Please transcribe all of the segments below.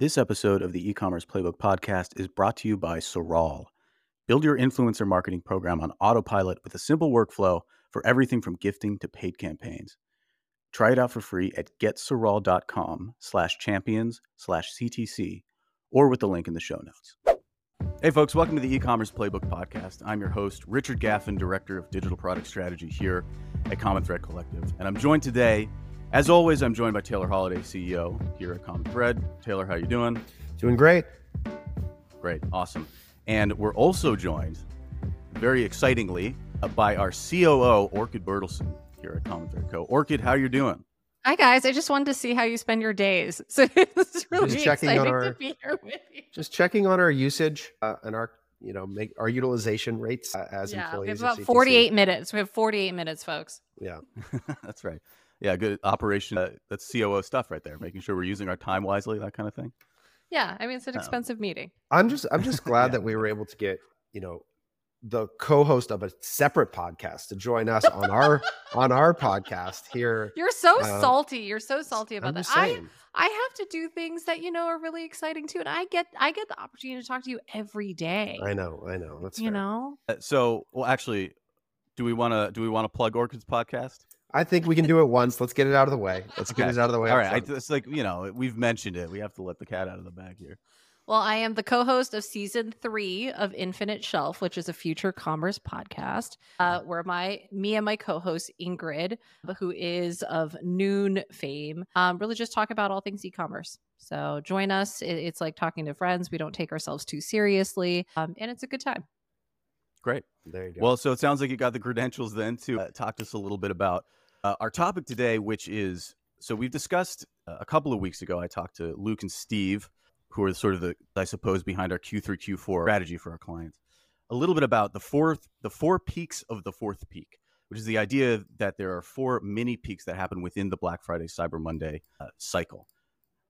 This episode of the e-commerce playbook podcast is brought to you by Saral. Build your influencer marketing program on autopilot with a simple workflow for everything from gifting to paid campaigns. Try it out for free at getsaral.com slash champions slash CTC or with the link in the show notes. Hey, folks, welcome to the e-commerce playbook podcast. I'm your host, Richard Gaffin, Director of Digital Product Strategy here at Common Thread Collective. And I'm joined today as always, I'm joined by Taylor Holiday, CEO here at Common Thread. Taylor, how you doing? Doing great. Great, awesome. And we're also joined, very excitingly, uh, by our COO, Orchid Bertelsen, here at Common Thread Co. Orchid, how you doing? Hi guys, I just wanted to see how you spend your days. So it's really just checking exciting on our, to be here with you. Just checking on our usage uh, and our you know make our utilization rates uh, as yeah, employees. We have about 48 minutes. We have 48 minutes, folks. Yeah. That's right yeah, good operation. Uh, that's COO stuff right there, making sure we're using our time wisely, that kind of thing. Yeah, I mean it's an um, expensive um, meeting. I'm just I'm just glad yeah. that we were able to get you know the co-host of a separate podcast to join us on our on our podcast here. You're so uh, salty. You're so salty about that. I I have to do things that you know are really exciting too, and I get I get the opportunity to talk to you every day. I know, I know. That's you fair. know. Uh, so, well, actually, do we want to do we want to plug Orchid's podcast? I think we can do it once. Let's get it out of the way. Let's okay. get it out of the way. All right. I, it's like, you know, we've mentioned it. We have to let the cat out of the bag here. Well, I am the co host of season three of Infinite Shelf, which is a future commerce podcast, uh, where my me and my co host Ingrid, who is of Noon fame, um, really just talk about all things e commerce. So join us. It, it's like talking to friends. We don't take ourselves too seriously, um, and it's a good time. Great. There you go. Well, so it sounds like you got the credentials then to uh, talk to us a little bit about uh, our topic today, which is so we've discussed uh, a couple of weeks ago, I talked to Luke and Steve, who are sort of the, I suppose, behind our Q3, Q4 strategy for our clients, a little bit about the fourth, the four peaks of the fourth peak, which is the idea that there are four mini peaks that happen within the Black Friday, Cyber Monday uh, cycle.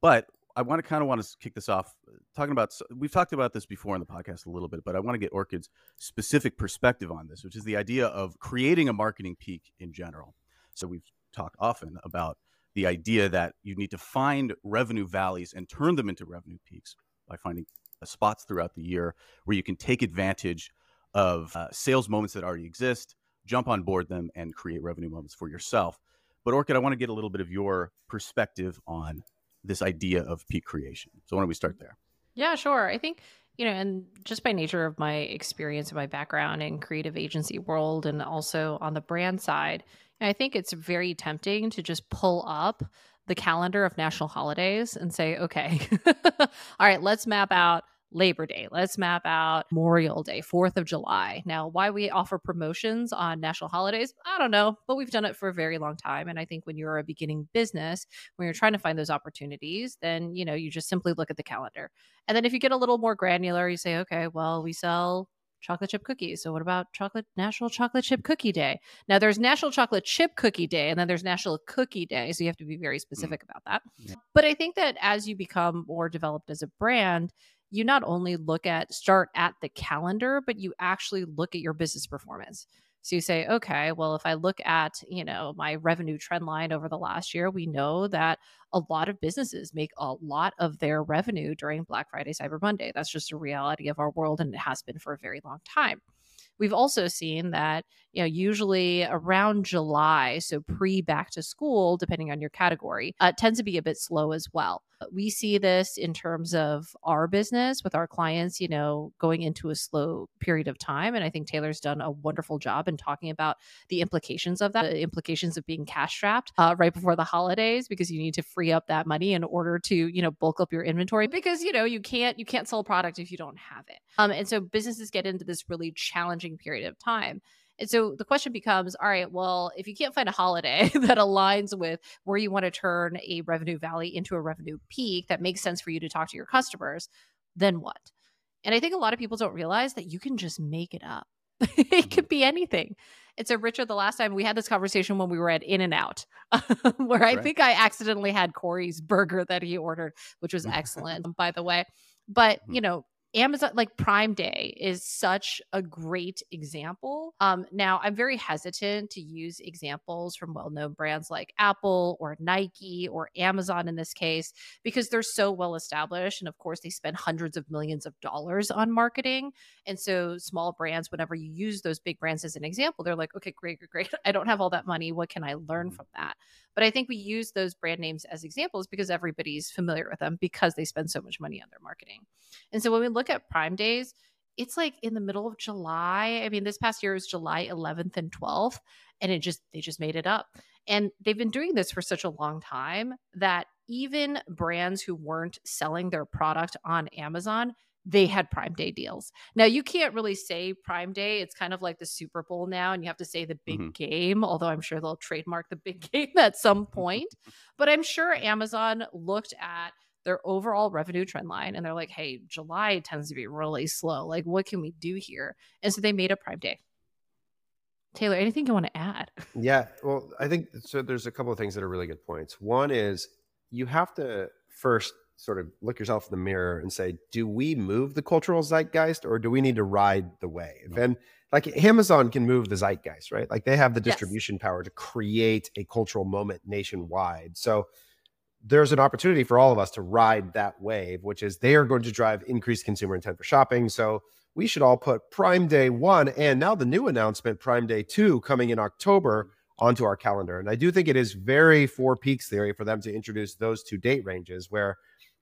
But I want to kind of want to kick this off uh, talking about we've talked about this before in the podcast a little bit, but I want to get Orchid's specific perspective on this, which is the idea of creating a marketing peak in general. So we've talked often about the idea that you need to find revenue valleys and turn them into revenue peaks by finding uh, spots throughout the year where you can take advantage of uh, sales moments that already exist, jump on board them, and create revenue moments for yourself. But Orchid, I want to get a little bit of your perspective on this idea of peak creation. So why don't we start there? Yeah, sure. I think you know, and just by nature of my experience and my background in creative agency world and also on the brand side, I think it's very tempting to just pull up the calendar of national holidays and say, okay, all right, let's map out Labor Day. Let's map out Memorial Day, 4th of July. Now, why we offer promotions on national holidays, I don't know, but we've done it for a very long time. And I think when you're a beginning business, when you're trying to find those opportunities, then, you know, you just simply look at the calendar. And then if you get a little more granular, you say, okay, well, we sell chocolate chip cookies. So what about chocolate National Chocolate Chip Cookie Day? Now there's National Chocolate Chip Cookie Day and then there's National Cookie Day. So you have to be very mm. specific mm. about that. Yeah. But I think that as you become more developed as a brand, you not only look at start at the calendar, but you actually look at your business performance. So you say, okay, well, if I look at, you know, my revenue trend line over the last year, we know that a lot of businesses make a lot of their revenue during Black Friday, Cyber Monday. That's just a reality of our world and it has been for a very long time. We've also seen that, you know, usually around July, so pre back to school, depending on your category, uh, tends to be a bit slow as well. We see this in terms of our business with our clients, you know, going into a slow period of time. And I think Taylor's done a wonderful job in talking about the implications of that, the implications of being cash strapped uh, right before the holidays, because you need to free up that money in order to, you know, bulk up your inventory because, you know, you can't, you can't sell product if you don't have it. Um, and so businesses get into this really challenging period of time. And so the question becomes all right, well, if you can't find a holiday that aligns with where you want to turn a revenue valley into a revenue peak that makes sense for you to talk to your customers, then what? And I think a lot of people don't realize that you can just make it up. it could mm-hmm. be anything. And so, Richard, the last time we had this conversation when we were at In and Out, where I right. think I accidentally had Corey's burger that he ordered, which was excellent, by the way. But, mm-hmm. you know, Amazon, like Prime Day, is such a great example. Um, now, I'm very hesitant to use examples from well known brands like Apple or Nike or Amazon in this case, because they're so well established. And of course, they spend hundreds of millions of dollars on marketing. And so, small brands, whenever you use those big brands as an example, they're like, okay, great, great, great. I don't have all that money. What can I learn mm-hmm. from that? But I think we use those brand names as examples because everybody's familiar with them because they spend so much money on their marketing. And so when we look at Prime Days, it's like in the middle of July. I mean, this past year was July 11th and 12th, and it just, they just made it up. And they've been doing this for such a long time that even brands who weren't selling their product on Amazon they had Prime Day deals. Now you can't really say Prime Day. It's kind of like the Super Bowl now, and you have to say the big mm-hmm. game, although I'm sure they'll trademark the big game at some point. but I'm sure Amazon looked at their overall revenue trend line and they're like, hey, July tends to be really slow. Like, what can we do here? And so they made a Prime Day. Taylor, anything you want to add? Yeah, well, I think so. There's a couple of things that are really good points. One is you have to first sort of look yourself in the mirror and say, do we move the cultural zeitgeist or do we need to ride the wave? Mm. And like Amazon can move the zeitgeist, right? Like they have the distribution yes. power to create a cultural moment nationwide. So there's an opportunity for all of us to ride that wave, which is they are going to drive increased consumer intent for shopping. So we should all put Prime Day one and now the new announcement, Prime Day two, coming in October mm. onto our calendar. And I do think it is very four peaks theory for them to introduce those two date ranges where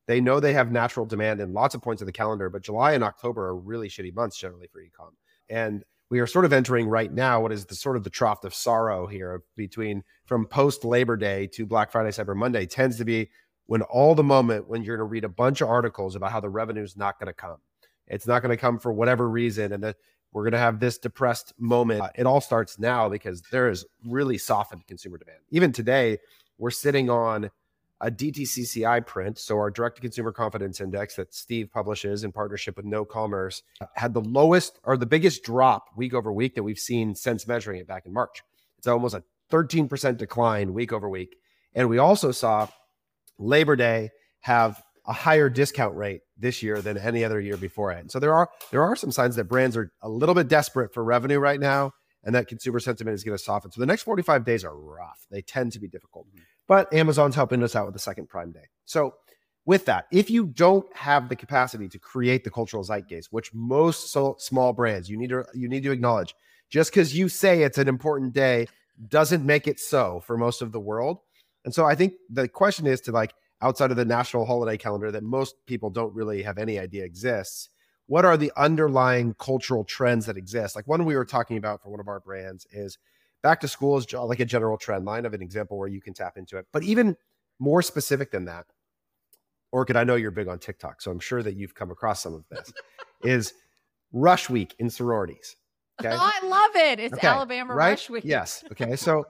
they know they have natural demand in lots of points of the calendar, but July and October are really shitty months generally for ecom. And we are sort of entering right now what is the sort of the trough of sorrow here between from post Labor Day to Black Friday, Cyber Monday tends to be when all the moment when you're going to read a bunch of articles about how the revenue is not going to come. It's not going to come for whatever reason. And that we're going to have this depressed moment. Uh, it all starts now because there is really softened consumer demand. Even today, we're sitting on a DTCCI print, so our direct to consumer confidence index that Steve publishes in partnership with KnoCommerce, uh, had the lowest or the biggest drop week over week that we've seen since measuring it back in March. It's almost a 13% decline week over week. And we also saw Labor Day have a higher discount rate this year than any other year before it. And so there are there are some signs that brands are a little bit desperate for revenue right now and that consumer sentiment is going to soften. So the next 45 days are rough. They tend to be difficult. Mm-hmm. But Amazon's helping us out with the second Prime Day. So with that, if you don't have the capacity to create the cultural zeitgeist, which most so small brands you need to you need to acknowledge, just because you say it's an important day doesn't make it so for most of the world. And so I think the question is to like outside of the national holiday calendar that most people don't really have any idea exists what are the underlying cultural trends that exist? Like one we were talking about for one of our brands is back to school is like a general trend line of an example where you can tap into it. But even more specific than that, Orchid, I know you're big on TikTok, so I'm sure that you've come across some of this, is Rush Week in sororities. Okay? Oh, I love it. It's okay, Alabama right? Rush Week. Yes. Okay. So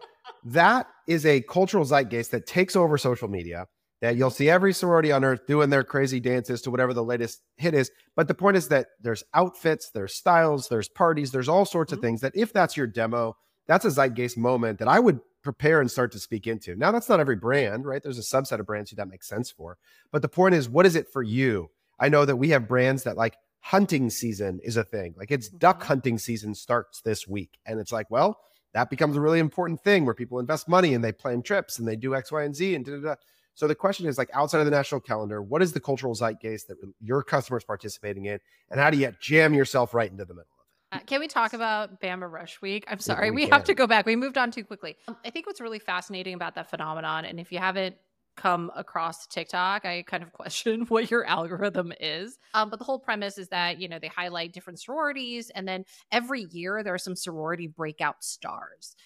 that is a cultural zeitgeist that takes over social media that you'll see every sorority on earth doing their crazy dances to whatever the latest hit is. But the point is that there's outfits, there's styles, there's parties, there's all sorts mm-hmm. of things that if that's your demo, that's a zeitgeist moment that I would prepare and start to speak into. Now, that's not every brand, right? There's a subset of brands who that makes sense for. But the point is, what is it for you? I know that we have brands that like hunting season is a thing. Like it's duck mm-hmm. hunting season starts this week. And it's like, well, that becomes a really important thing where people invest money and they plan trips and they do X, Y, and Z and da, da, da. So the question is like outside of the national calendar, what is the cultural zeitgeist that your customers participating in, and how do you jam yourself right into the middle of it? Uh, can we talk about Bama Rush Week? I'm sorry, we, we have to go back. We moved on too quickly. Um, I think what's really fascinating about that phenomenon, and if you haven't come across TikTok, I kind of question what your algorithm is. Um, but the whole premise is that, you know, they highlight different sororities, and then every year there are some sorority breakout stars.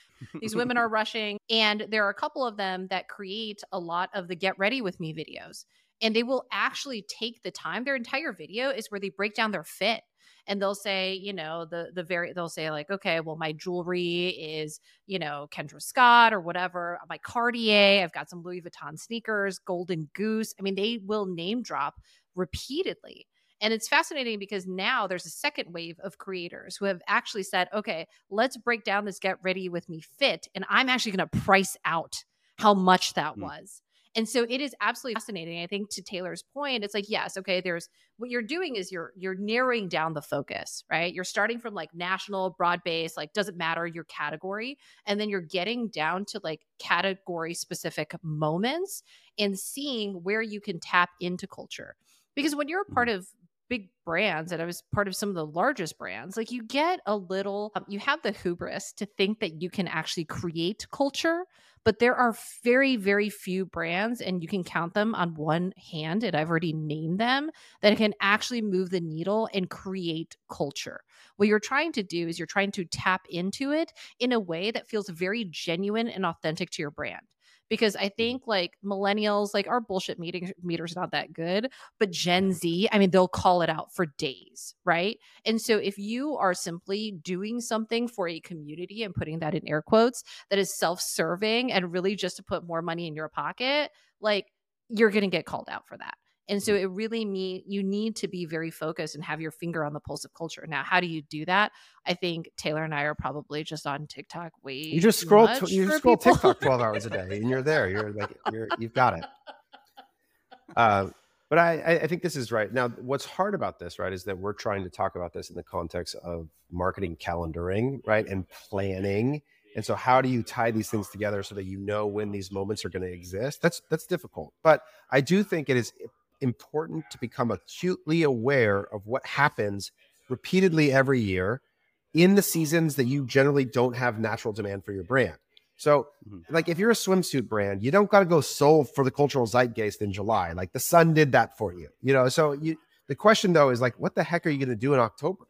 These women are rushing, and there are a couple of them that create a lot of the get ready with me videos. And they will actually take the time. Their entire video is where they break down their fit and they'll say, you know, the the very they'll say like, okay, well, my jewelry is, you know, Kendra Scott or whatever. My Cartier, I've got some Louis Vuitton sneakers, Golden Goose. I mean, they will name drop repeatedly. And it's fascinating because now there's a second wave of creators who have actually said, okay, let's break down this get ready with me fit. And I'm actually going to price out how much that mm. was. And so it is absolutely fascinating. I think to Taylor's point, it's like, yes, okay, there's what you're doing is you're you're narrowing down the focus, right? You're starting from like national, broad base, like doesn't matter your category, and then you're getting down to like category specific moments and seeing where you can tap into culture. Because when you're a part Mm-hmm. of big brands and I was part of some of the largest brands, like you get a little, um, you have the hubris to think that you can actually create culture, but there are very, very few brands, and you can count them on one hand, and I've already named them, that can actually move the needle and create culture. What you're trying to do is you're trying to tap into it in a way that feels very genuine and authentic to your brand because I mm. think like millennials, like our bullshit meeting meter's not that good, but Gen Z, I mean, they'll call it out for days, right? And so if you are simply doing something for a community and putting that in air quotes that is self-serving and really just to put more money in your pocket, like you're going to get called out for that. And so it really mean you need to be very focused and have your finger on the pulse of culture. Now, how do you do that? I think Taylor and I are probably just on TikTok way. You just scroll. Tw- you just scroll people. TikTok twelve hours a day, and you're there. You're like you're you've got it. Uh, but I, I I think this is right. Now, what's hard about this, right, is that we're trying to talk about this in the context of marketing calendaring, right, and planning. And so, how do you tie these things together so that you know when these moments are going to exist? That's that's difficult. But I do think it is important to become acutely aware of what happens repeatedly every year in the seasons that you generally don't have natural demand for your brand. So, Mhm. like if you're a swimsuit brand, you don't got to go solve for the cultural zeitgeist in July. Like the sun did that for you, you know. So, you the question though is like, what the heck are you going to do in October?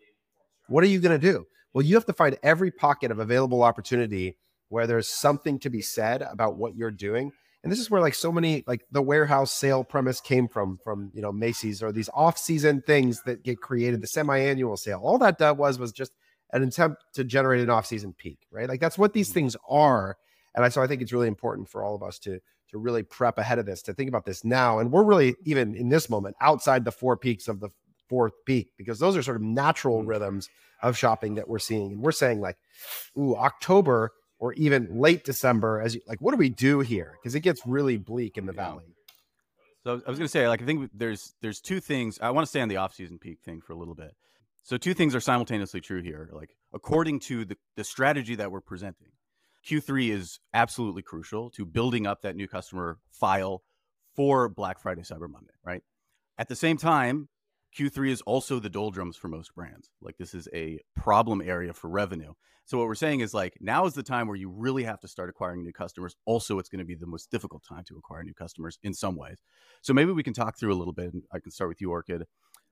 What are you going to do? Well, you have to find every pocket of available opportunity where there's something to be said about what you're doing. And this is where like so many like the warehouse sale premise came from from you know Macy's or these off-season things that get created, the semi-annual sale. All that done was was just an attempt to generate an off-season peak, right? Like that's what these things are. And I, so I think it's really important for all of us to to really prep ahead of this, to think about this now. And we're really even in this moment outside the four peaks of the fourth peak because those are sort of natural Mhm. rhythms of shopping that we're seeing. And we're saying like, ooh, October or even late December, as you, like, what do we do here? Because it gets really bleak in the Yeah. valley. So I was going to say, like, I think there's there's two things. I want to stay on the off-season peak thing for a little bit. So two things are simultaneously true here. Like, according to the the strategy that we're presenting, Q3 is absolutely crucial to building up that new customer file for Black Friday, Cyber Monday, right? At the same time, Q3 is also the doldrums for most brands. Like, this is a problem area for revenue. So what we're saying is like now is the time where you really have to start acquiring new customers. Also, it's going to be the most difficult time to acquire new customers in some ways. So maybe we can talk through a little bit. And I can start with you, Orchid.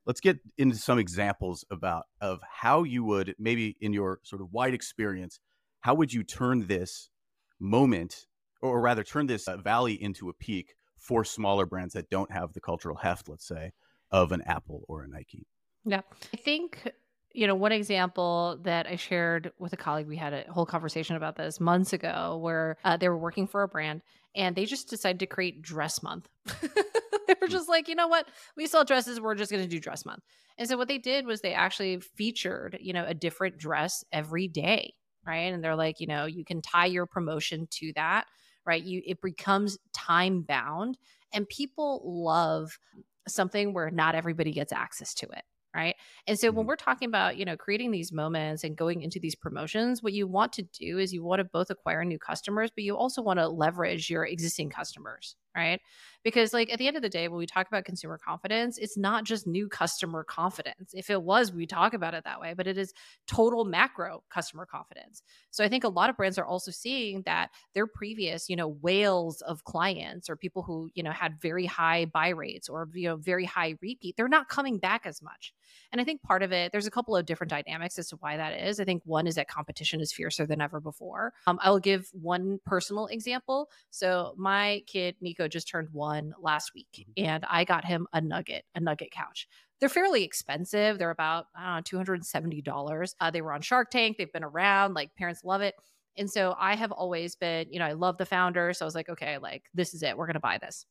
Let's get into some examples about of how you would maybe in your sort of wide experience, how would you turn this moment, or rather turn this uh, valley into a peak for smaller brands that don't have the cultural heft, let's say, of an Apple or a Nike. Yeah. I think, you know, one example that I shared with a colleague, we had a whole conversation about this months ago where uh, they were working for a brand and they just decided to create dress month. they were just like, you know what? We sell dresses. We're just going to do dress month. And so what they did was they actually featured, you know, a different dress every day. Right. And they're like, you know, you can tie your promotion to that. Right. You, it becomes time bound and people love something where not everybody gets access to it right and so when Mhm. we're talking about you know creating these moments and going into these promotions what you want to do is you want to both acquire new customers but you also want to leverage your existing customers right because like at the end of the day when we talk about consumer confidence it's not just new customer confidence if it was we talk about it that way but it is total macro customer confidence so i think a lot of brands are also seeing that their previous you know whales of clients or people who you know had very high buy rates or you know very high repeat they're not coming back as much and I think part of it, there's a couple of different dynamics as to why that is. I think one is that competition is fiercer than ever before. Um, I will give one personal example. So my kid, Nico, just turned one last week, and I got him a nugget, a nugget couch. They're fairly expensive. They're about, I don't know, $270. Uh, they were on Shark Tank. They've been around, like parents love it. And so I have always been, you know, I love the founder. So I was like, okay, like this is it. We're going to buy this.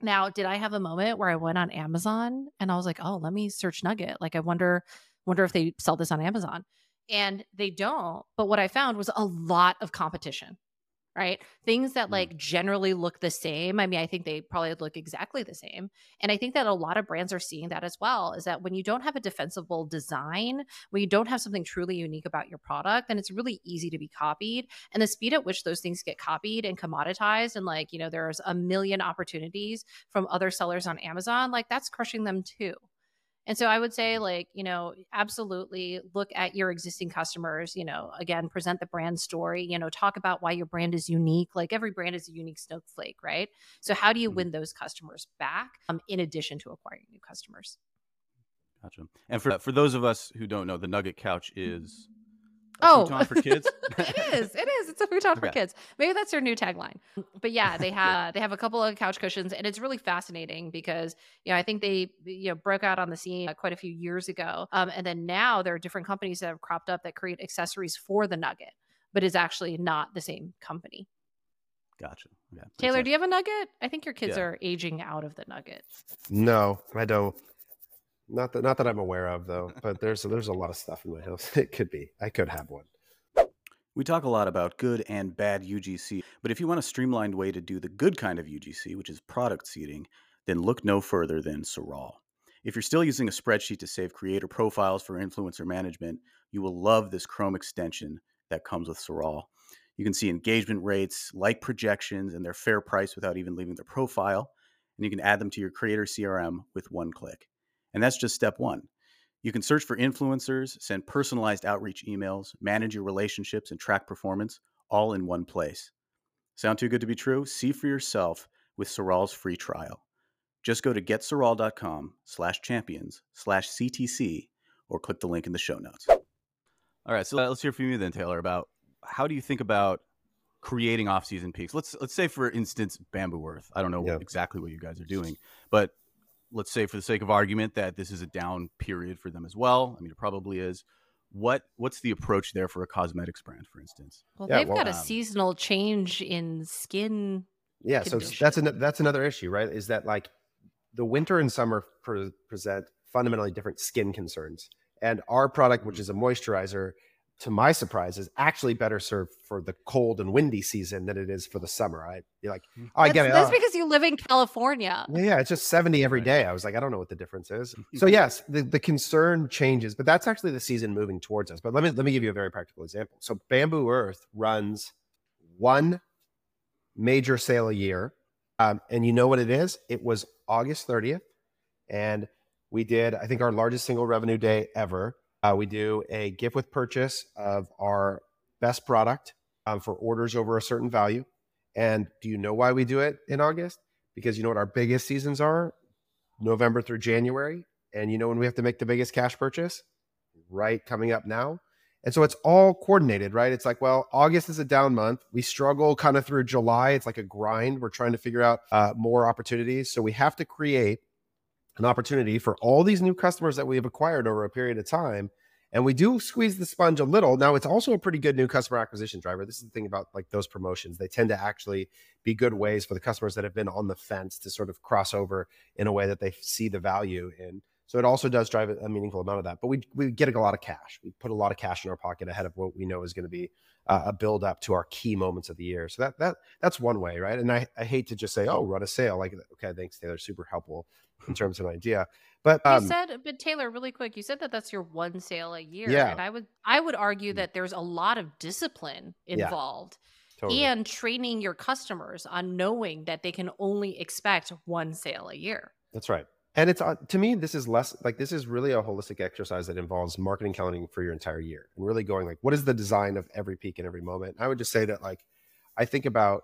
Now, did I have a moment where I went on Amazon and I was like, "Oh, let me search Nugget. Like I wonder wonder if they sell this on Amazon." And they don't, but what I found was a lot of competition. Right? Things that Mm. like generally look the same. I mean, I think they probably look exactly the same. And I think that a lot of brands are seeing that as well is that when you don't have a defensible design, when you don't have something truly unique about your product, then it's really easy to be copied. And the speed at which those things get copied and commoditized, and like, you know, there's a million opportunities from other sellers on Amazon, like that's crushing them too. And so I would say, like, you know, absolutely look at your existing customers, you know, again, present the brand story, you know, talk about why your brand is unique. Like every brand is a unique snowflake, right? So how do you Mhm. win those customers back um, in addition to acquiring new customers? Gotcha. And for for those of us who don't know, the Nugget Couch is Oh, futon for kids. it is. It is. It's a futon for kids. Maybe that's their new tagline. But yeah, they have they have a couple of couch cushions, and it's really fascinating because you know I think they you know broke out on the scene uh, quite a few years ago, um, and then now there are different companies that have cropped up that create accessories for the Nugget, but is actually not the same company. Gotcha. Yeah. Taylor, sense. do you have a Nugget? I think your kids Yeah. are aging out of the Nugget. No, I don't. Not that not that I'm aware of though, but there's there's a lot of stuff in my house. It could be. I could have one. We talk a lot about good and bad UGC, but if you want a streamlined way to do the good kind of UGC, which is product seeding, then look no further than Saral. If you're still using a spreadsheet to save creator profiles for influencer management, you will love this Chrome extension that comes with Saral. You can see engagement rates, like projections, and their fair price without even leaving their profile. And you can add them to your creator CRM with one click. And that's just step one. You can search for influencers, send personalized outreach emails, manage your relationships, and track performance all in one place. Sound too good to be true? See for yourself with Saral's free trial. Just go to getsaral.com slash champions slash CTC or click the link in the show notes. All right, so uh, let's hear from you then, Taylor, about how do you think about creating off-season peaks? Let's let's say, for instance, Bamboo Earth. I don't know Yeah. exactly what you guys are doing, but let's say, for the sake of argument, that this is a down period for them as well. I mean, it probably is. What what's the approach there for a cosmetics brand, for instance? Well, Yeah, they've well, got a um, seasonal change in skin. Yeah, so that's condition. an, that's another issue, right? Is that like the winter and summer pre- present fundamentally different skin concerns, and our product, which is a moisturizer, to my surprise, is actually better served for the cold and windy season than it is for the summer. I you're like, oh, I that's, get it. That's oh, because you live in California. Yeah, yeah, it's just 70 every day. I was like, I don't know what the difference is. So yes, the, the concern changes, but that's actually the season moving towards us. But let me let me give you a very practical example. So Bamboo Earth runs one major sale a year. Um, and you know what it is? It was August 30th. And we did, I think, our largest single revenue day ever. Uh, we do a gift with purchase of our best product um, for orders over a certain value. And do you know why we do it in August? Because you know what our biggest seasons are? November through January. And you know when we have to make the biggest cash purchase? Right coming up now. And so it's all coordinated, right? It's like, well, August is a down month. We struggle kind of through July. It's like a grind. We're trying to figure out uh, more opportunities. So we have to create an opportunity for all these new customers that we have acquired over a period of time. And we do squeeze the sponge a little. Now, it's also a pretty good new customer acquisition driver. This is the thing about like those promotions. They tend to actually be good ways for the customers that have been on the fence to sort of cross over in a way that they see the value in. So it also does drive a meaningful amount of that. But we we get a lot of cash. We put a lot of cash in our pocket ahead of what we know is going to be uh, a build up to our key moments of the year. So that that that's one way, right? And I, I hate to just say, oh, run a sale. Like, okay, thanks, Taylor. Super helpful in terms of an idea. But um, you said, but Taylor, really quick, you said that that's your one sale a year, Yeah. and I would I would argue Mm. that there's a lot of discipline Yeah. involved, totally. and training your customers on knowing that they can only expect one sale a year. That's right. And it's uh, to me, this is less like this is really a holistic exercise that involves marketing counting for your entire year and really going like, what is the design of every peak and every moment? I would just say that like, I think about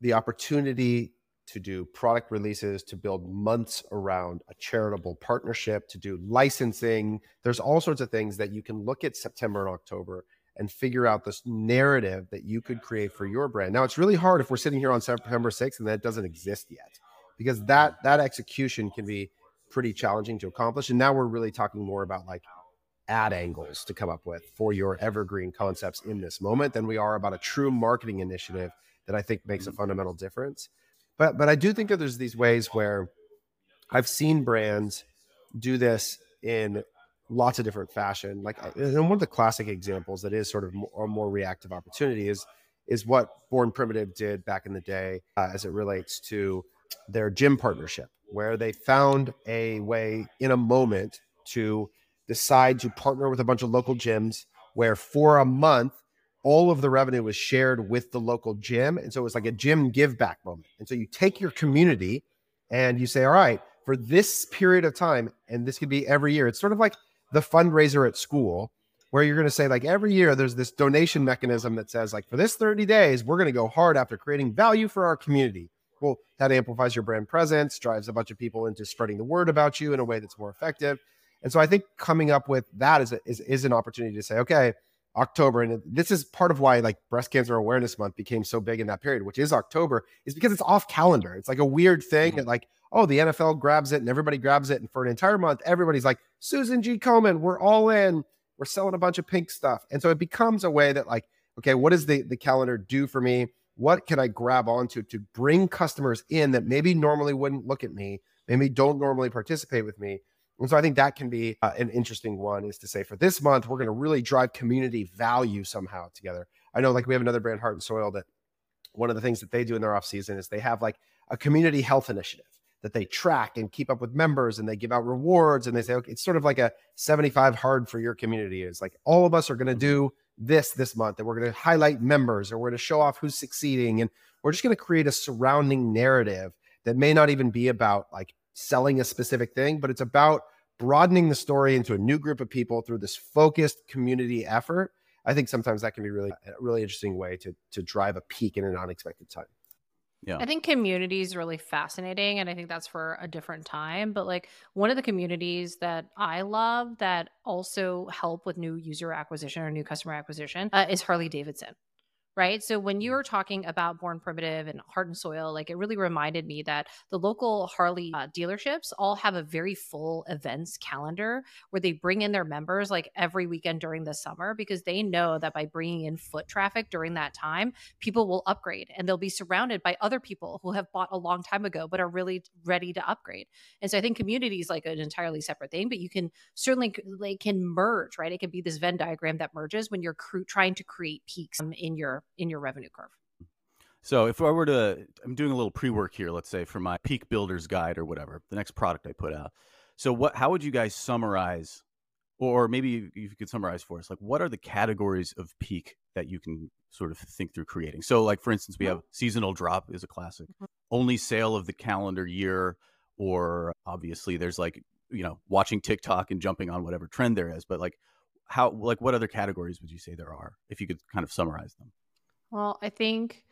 the opportunity to do product releases, to build months around a charitable partnership, to do licensing. There's all sorts of things that you can look at September and October and figure out this narrative that you could create for your brand. Now, it's really hard if we're sitting here on September 6th and that doesn't exist yet because that that execution can be pretty challenging to accomplish and now we're really talking more about like ad angles to come up with for your evergreen concepts in this moment than we are about a true marketing initiative that I think makes a fundamental difference. But but I do think that there's these ways where I've seen brands do this in lots of different fashion. Like and one of the classic examples that is sort of more, more reactive opportunity is is what Born Primitive did back in the day uh, as it relates to their gym partnership, where they found a way in a moment to decide to partner with a bunch of local gyms where for a month all of the revenue was shared with the local gym. And so it was like a gym give back moment. And so you take your community and you say all right for this period of time and this could be every year it's sort of like the fundraiser at school where you're going to say like every year there's this donation mechanism that says like for this 30 days we're going to go hard after creating value for our community. Well that amplifies your brand presence drives a bunch of people into spreading the word about you in a way that's more effective. And so I think coming up with that is, a, is, is an opportunity to say, okay, October, and this is part of why like breast cancer awareness month became so big in that period, which is October, is because it's off calendar. It's like a weird thing mm-hmm. that like, oh, the NFL grabs it and everybody grabs it, and for an entire month, everybody's like, Susan G. Komen, we're all in. We're selling a bunch of pink stuff, and so it becomes a way that like, okay, what does the the calendar do for me? What can I grab onto to bring customers in that maybe normally wouldn't look at me, maybe don't normally participate with me, and so I think that can be uh, an interesting one is to say for this month, we're going to really drive community value somehow together. I know like we have another brand, Heart and Soil, that one of the things that they do in their off season is they have like a community health initiative that they track and keep up with members and they give out rewards and they say, okay, it's sort of like a 75 hard for your community is like all of us are going to mm-hmm. do this this month and we're going to highlight members or we're going to show off who's succeeding and we're just going to create a surrounding narrative that may not even be about like selling a specific thing, but it's about broadening the story into a new group of people through this focused community effort. I think sometimes that can be really a really interesting way to to drive a peak in an unexpected time. Yeah. I think community is really fascinating and I think that's for a different time, but like one of the communities that I love that also help with new user acquisition or new customer acquisition uh, is Harley Davidson right? So when you mm. were talking about Born Primitive and Heart and Soil, like it really reminded me that the local Harley uh, dealerships all have a very full events calendar where they bring in their members like every weekend during the summer because they know that by bringing in foot traffic during that time, people will upgrade and they'll be surrounded by other people who have bought a long time ago but are really ready to upgrade. And so I think community is like an entirely separate thing, but you can certainly like can merge, right? It can be this Venn diagram that merges when you're cr- trying to create peaks in your in your revenue curve. So if I were to, I'm doing a little pre-work here, let's say for my peak builders guide or whatever, the next product I put out. So what, how would you guys summarize, or maybe if you could summarize for us, like what are the categories of peak that you can sort of think through creating? So like for instance, we have seasonal drop is a classic, mm-hmm. only sale of the calendar year, or obviously there's like you know watching TikTok and jumping on whatever trend there is, but like how like what other categories would you say there are if you could kind of summarize them? Well, I think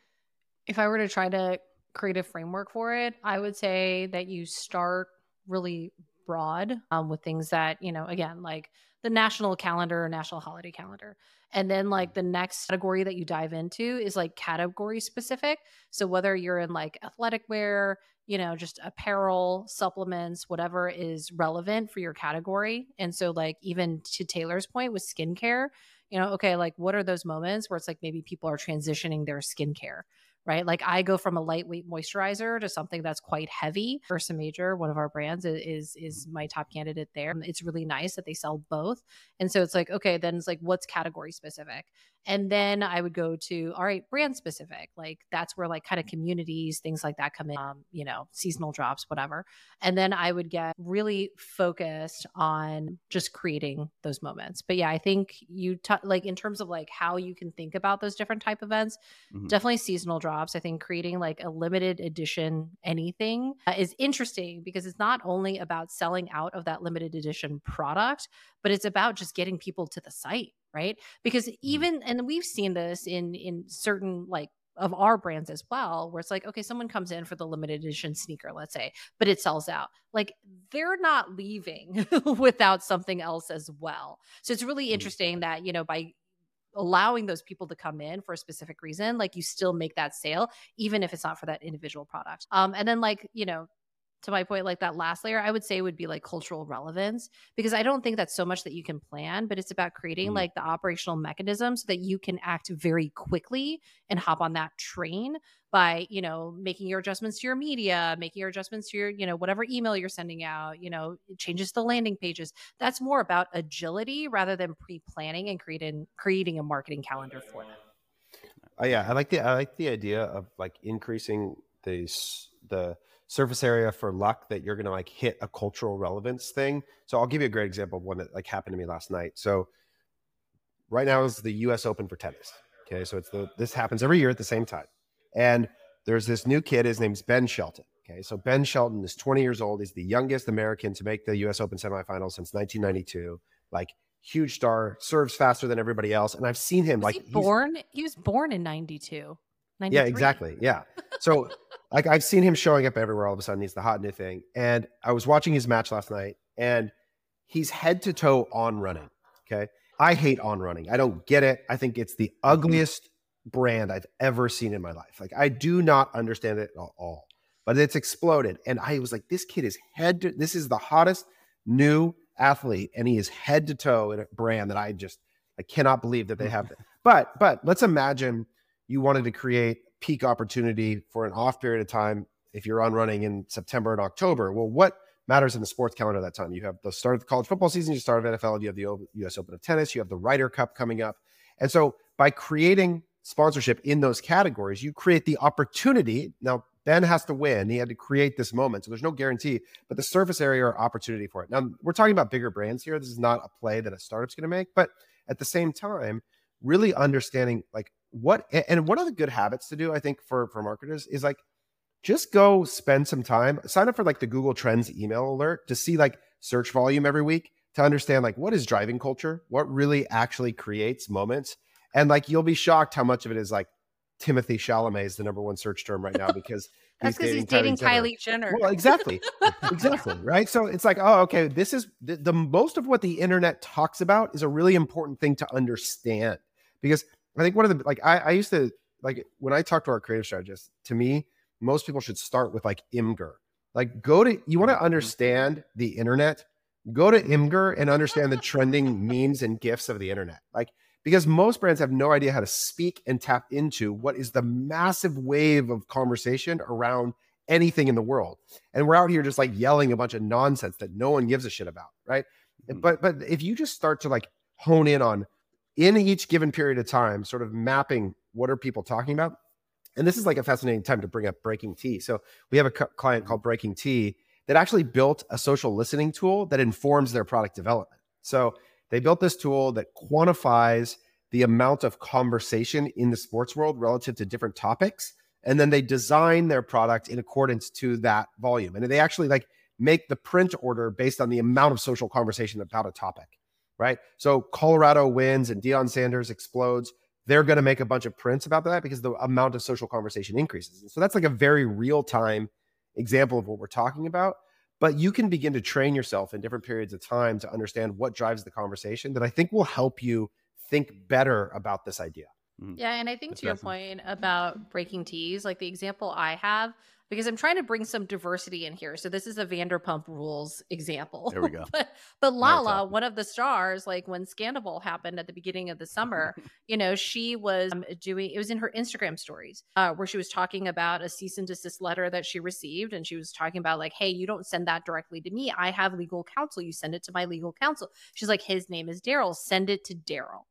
if I were to try to create a framework for it, I would say that you start really broad um, with things that, you know, again, like the national calendar, or national holiday calendar. And then like the next category that you dive into is like category specific. So whether you're in like athletic wear, you know, just apparel, supplements, whatever is relevant for your category. And so like even to Taylor's point with skincare, you know, okay, like what are those moments where it's like maybe people are transitioning their skincare, right? Like I go from a lightweight moisturizer to something that's quite heavy. Ursa Major, one of our brands, is is my top candidate there. It's really nice that they sell both, and so it's like okay, then it's like what's category specific, and then I would go to, all right, brand specific. Like that's where like kind of communities, things like that come in, um, you know, seasonal drops, whatever. And then I would get really focused on just creating those moments. But yeah, I think you t- like in terms of like how you can think about those different type events, mm-hmm. definitely seasonal drops. I think creating like a limited edition anything uh, is interesting because it's not only about selling out of that limited edition product, but it's about just getting people to the site right because mm-hmm. even and we've seen this in in certain like of our brands as well where it's like okay someone comes in for the limited edition sneaker let's say but it sells out like they're not leaving without something else as well so it's really mm-hmm. interesting that you know by allowing those people to come in for a specific reason like you still make that sale even if it's not for that individual product um and then like you know to my point, like that last layer, I would say would be like cultural relevance because I don't think that's so much that you can plan, but it's about creating mm. like the operational mechanisms so that you can act very quickly and hop on that train by, you know, making your adjustments to your media, making your adjustments to your, you know, whatever email you're sending out, you know, changes to landing pages. That's more about agility rather than pre-planning and creating creating a marketing calendar for them. Uh, yeah, I like the I like the idea of like increasing the the surface area for luck that you're going to like hit a cultural relevance thing. So I'll give you a great example of one that like happened to me last night. So right now is the U.S. Open for tennis. Okay, so it's the this happens every year at the same time, and there's this new kid. His name's Ben Shelton. Okay, so Ben Shelton is 20 years old. He's the youngest American to make the U.S. Open semifinals since 1992. Like huge star, serves faster than everybody else, and I've seen him Was like he born. He was born in 92. Yeah, exactly. Yeah. So like I've seen him showing up everywhere all of a sudden. He's the hot new thing. And I was watching his match last night and he's head to toe on running. Okay. I hate on running. I don't get it. I think it's the mm-hmm. ugliest brand I've ever seen in my life. Like I do not understand it at all. But it's exploded. And I was like, this kid is head to this is the hottest new athlete, and he is head to toe in a brand that I just I cannot believe that they have. that. But but let's imagine you wanted to create peak opportunity for an off period of time if you're on running in September and October. Well, what matters in the sports calendar that time? You have the start of the college football season, you start of NFL, you have the US Open of Tennis, you have the Ryder Cup coming up. And so by creating sponsorship in those categories, you create the opportunity. Now, Ben has to win. He had to create this moment. So there's no guarantee, but the surface area or opportunity for it. Now, we're talking about bigger brands here. This is not a play that a startup's going to make, but at the same time, really understanding like what and one of the good habits to do i think for for marketers is like just go spend some time sign up for like the google trends email alert to see like search volume every week to understand like what is driving culture what really actually creates moments and like you'll be shocked how much of it is like Timothée Chalamet is the number one search term right now because That's because he's dating Kylie Jenner. well, exactly, exactly, right. So it's like, oh, okay, this is the, the most of what the internet talks about is a really important thing to understand because I think one of the like I, I used to like when I talk to our creative strategists. To me, most people should start with like Imgur. Like, go to you want to understand the internet. Go to Imgur and understand the trending memes and gifs of the internet. Like, because most brands have no idea how to speak and tap into what is the massive wave of conversation around anything in the world. And we're out here just like yelling a bunch of nonsense that no one gives a shit about, right? Mhm. But but if you just start to like hone in on in each given period of time, sort of mapping what are people talking about. And this is like a fascinating time to bring up BreakingT. So we have a client called BreakingT that actually built a social listening tool that informs their product development. So they built this tool that quantifies the amount of conversation in the sports world relative to different topics. And then they design their product in accordance to that volume. And they actually like make the print order based on the amount of social conversation about a topic, right? So Colorado wins and Deion Sanders explodes. They're going to make a bunch of prints about that because the amount of social conversation increases. And so that's like a very real time example of what we're talking about. But you can begin to train yourself in different periods of time to understand what drives the conversation that I think will help you think better about this idea. Mm-hmm. Yeah, and I think That's to your point about BreakingT's, like the example I have, because I'm trying to bring some diversity in here. So this is a Vanderpump Rules example. There we go. but but Lala, one of the stars, like when Scandal happened at the beginning of the summer, you know, she was um, doing it was in her Instagram stories uh, where she was talking about a cease and desist letter that she received, and she was talking about like, hey, you don't send that directly to me. I have legal counsel. You send it to my legal counsel. She's like, his name is Daryl. Send it to Daryl.